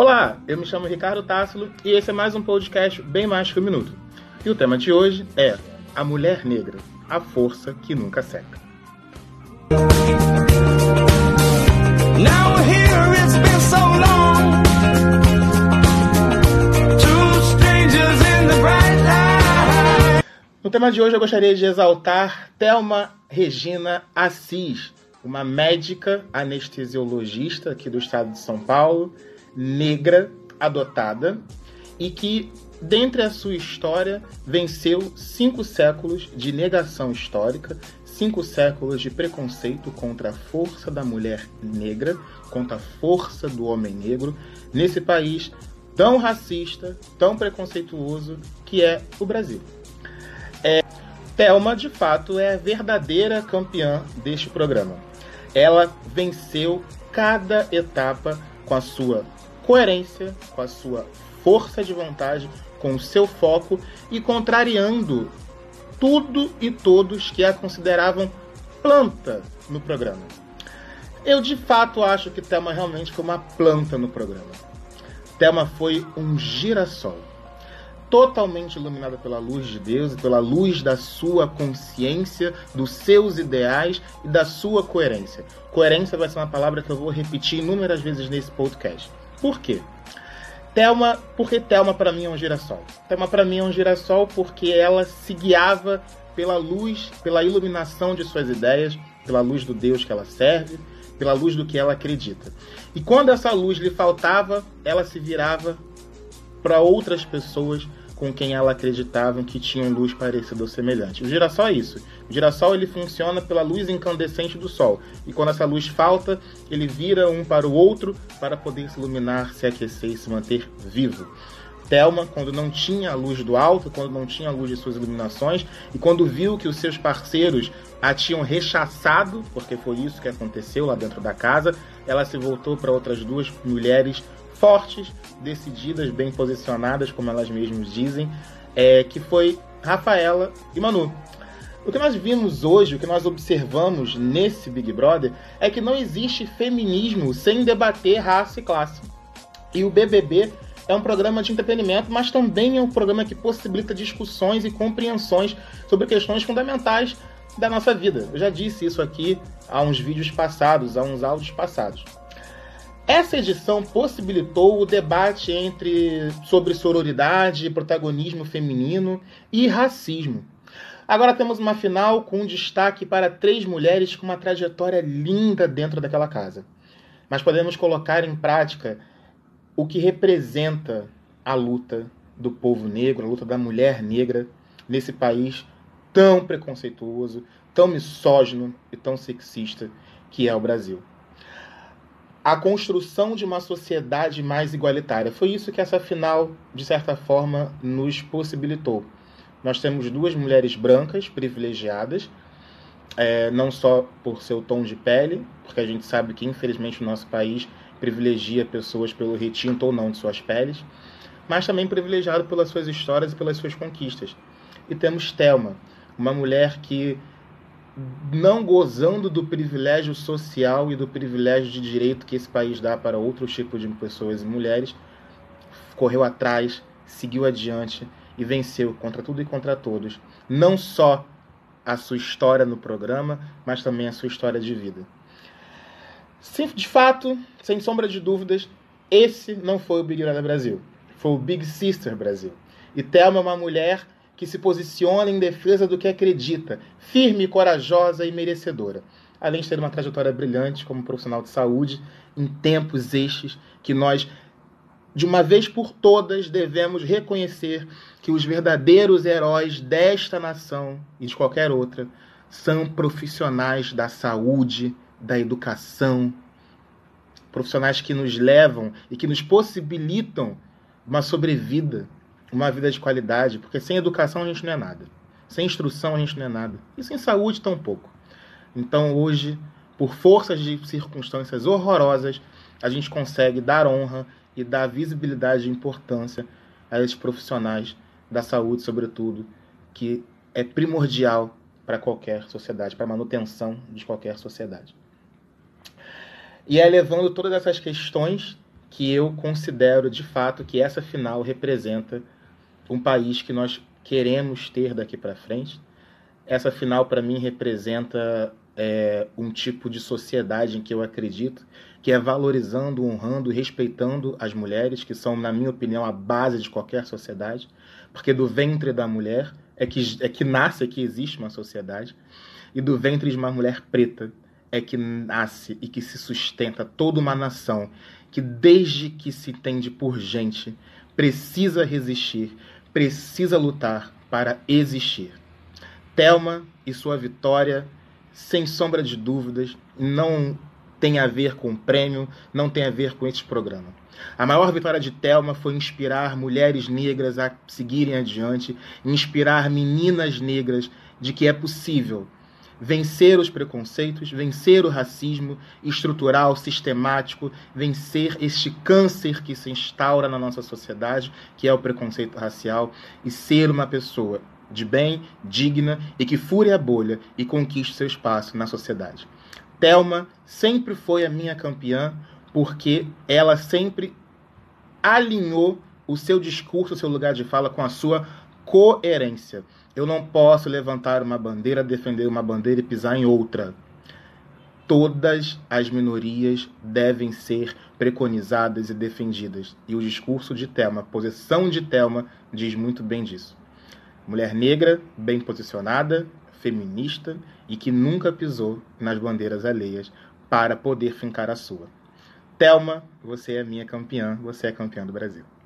Olá, eu me chamo Ricardo Tássilo e esse é mais um podcast bem mais que um minuto. E o tema de hoje é A Mulher Negra, a força que nunca seca. No tema de hoje eu gostaria de exaltar Thelma Regina Assis, uma médica anestesiologista aqui do estado de São Paulo, negra, adotada, e que, dentre a sua história, venceu cinco séculos de negação histórica, cinco séculos de preconceito contra a força da mulher negra, contra a força do homem negro, nesse país tão racista, tão preconceituoso que é o Brasil. É, Thelma, de fato, é a verdadeira campeã deste programa. Ela venceu cada etapa com a sua coerência, com a sua força de vontade, com o seu foco e contrariando tudo e todos que a consideravam planta no programa. Eu de fato acho que Thelma realmente foi uma planta no programa. Thelma foi um girassol, totalmente iluminada pela luz de Deus e pela luz da sua consciência, dos seus ideais e da sua coerência. Coerência vai ser uma palavra que eu vou repetir inúmeras vezes nesse podcast. Por quê? Thelma, porque Thelma para mim é um girassol. Thelma para mim é um girassol porque ela se guiava pela luz, pela iluminação de suas ideias, pela luz do Deus que ela serve, pela luz do que ela acredita. E quando essa luz lhe faltava, ela se virava para outras pessoas com quem ela acreditava que tinham luz parecida ou semelhante. O girassol é isso. O girassol ele funciona pela luz incandescente do sol. E quando essa luz falta, ele vira um para o outro para poder se iluminar, se aquecer e se manter vivo. Thelma, quando não tinha a luz do alto, quando não tinha a luz de suas iluminações, e quando viu que os seus parceiros a tinham rechaçado, porque foi isso que aconteceu lá dentro da casa, ela se voltou para outras duas mulheres fortes, decididas, bem posicionadas, como elas mesmas dizem, é, que foi Rafaela e Manu. O que nós vimos hoje, o que nós observamos nesse Big Brother, é que não existe feminismo sem debater raça e classe. E o BBB é um programa de entretenimento, mas também é um programa que possibilita discussões e compreensões sobre questões fundamentais da nossa vida. Eu já disse isso aqui há uns vídeos passados, há uns áudios passados. Essa edição possibilitou o debate entre sobre sororidade, protagonismo feminino e racismo. Agora temos uma final com destaque para três mulheres com uma trajetória linda dentro daquela casa. Mas podemos colocar em prática o que representa a luta do povo negro, a luta da mulher negra nesse país tão preconceituoso, tão misógino e tão sexista que é o Brasil a construção de uma sociedade mais igualitária. Foi isso que essa final, de certa forma, nos possibilitou. Nós temos duas mulheres brancas privilegiadas, é, não só por seu tom de pele, porque a gente sabe que, infelizmente, o nosso país privilegia pessoas pelo retinto ou não de suas peles, mas também privilegiado pelas suas histórias e pelas suas conquistas. E temos Thelma, uma mulher que não gozando do privilégio social e do privilégio de direito que esse país dá para outros tipos de pessoas e mulheres, correu atrás, seguiu adiante e venceu contra tudo e contra todos. Não só a sua história no programa, mas também a sua história de vida. Sim, de fato, sem sombra de dúvidas, esse não foi o Big Brother Brasil. Foi o Big Sister Brasil. E Thelma é uma mulher que se posiciona em defesa do que acredita, firme, corajosa e merecedora. Além de ter uma trajetória brilhante como profissional de saúde, em tempos estes que nós, de uma vez por todas, devemos reconhecer que os verdadeiros heróis desta nação e de qualquer outra são profissionais da saúde, da educação, profissionais que nos levam e que nos possibilitam uma sobrevida uma vida de qualidade, porque sem educação a gente não é nada. Sem instrução a gente não é nada. E sem saúde tampouco. Então hoje, por forças de circunstâncias horrorosas, a gente consegue dar honra e dar visibilidade e importância a esses profissionais da saúde, sobretudo, que é primordial para qualquer sociedade, para a manutenção de qualquer sociedade. E é levando todas essas questões que eu considero de fato que essa final representa um país que nós queremos ter daqui para frente. Essa final, para mim, representa é, um tipo de sociedade em que eu acredito, que é valorizando, honrando respeitando as mulheres, que são, na minha opinião, a base de qualquer sociedade, porque do ventre da mulher é que, é que nasce, é que existe uma sociedade, e do ventre de uma mulher preta é que nasce e que se sustenta toda uma nação que, desde que se entende por gente, precisa resistir, precisa lutar para existir. Thelma e sua vitória sem sombra de dúvidas, não tem a ver com o prêmio, não tem a ver com esse programa. A maior vitória de Thelma foi inspirar mulheres negras a seguirem adiante, inspirar meninas negras de que é possível vencer os preconceitos, vencer o racismo estrutural, sistemático, vencer este câncer que se instaura na nossa sociedade, que é o preconceito racial, e ser uma pessoa de bem, digna e que fure a bolha e conquiste seu espaço na sociedade. Thelma sempre foi a minha campeã porque ela sempre alinhou o seu discurso, o seu lugar de fala com a sua coerência. Eu não posso levantar uma bandeira, defender uma bandeira e pisar em outra. Todas as minorias devem ser preconizadas e defendidas. E o discurso de Thelma, a posição de Thelma, diz muito bem disso. Mulher negra, bem posicionada, feminista e que nunca pisou nas bandeiras alheias para poder fincar a sua. Telma, você é minha campeã, você é campeã do Brasil.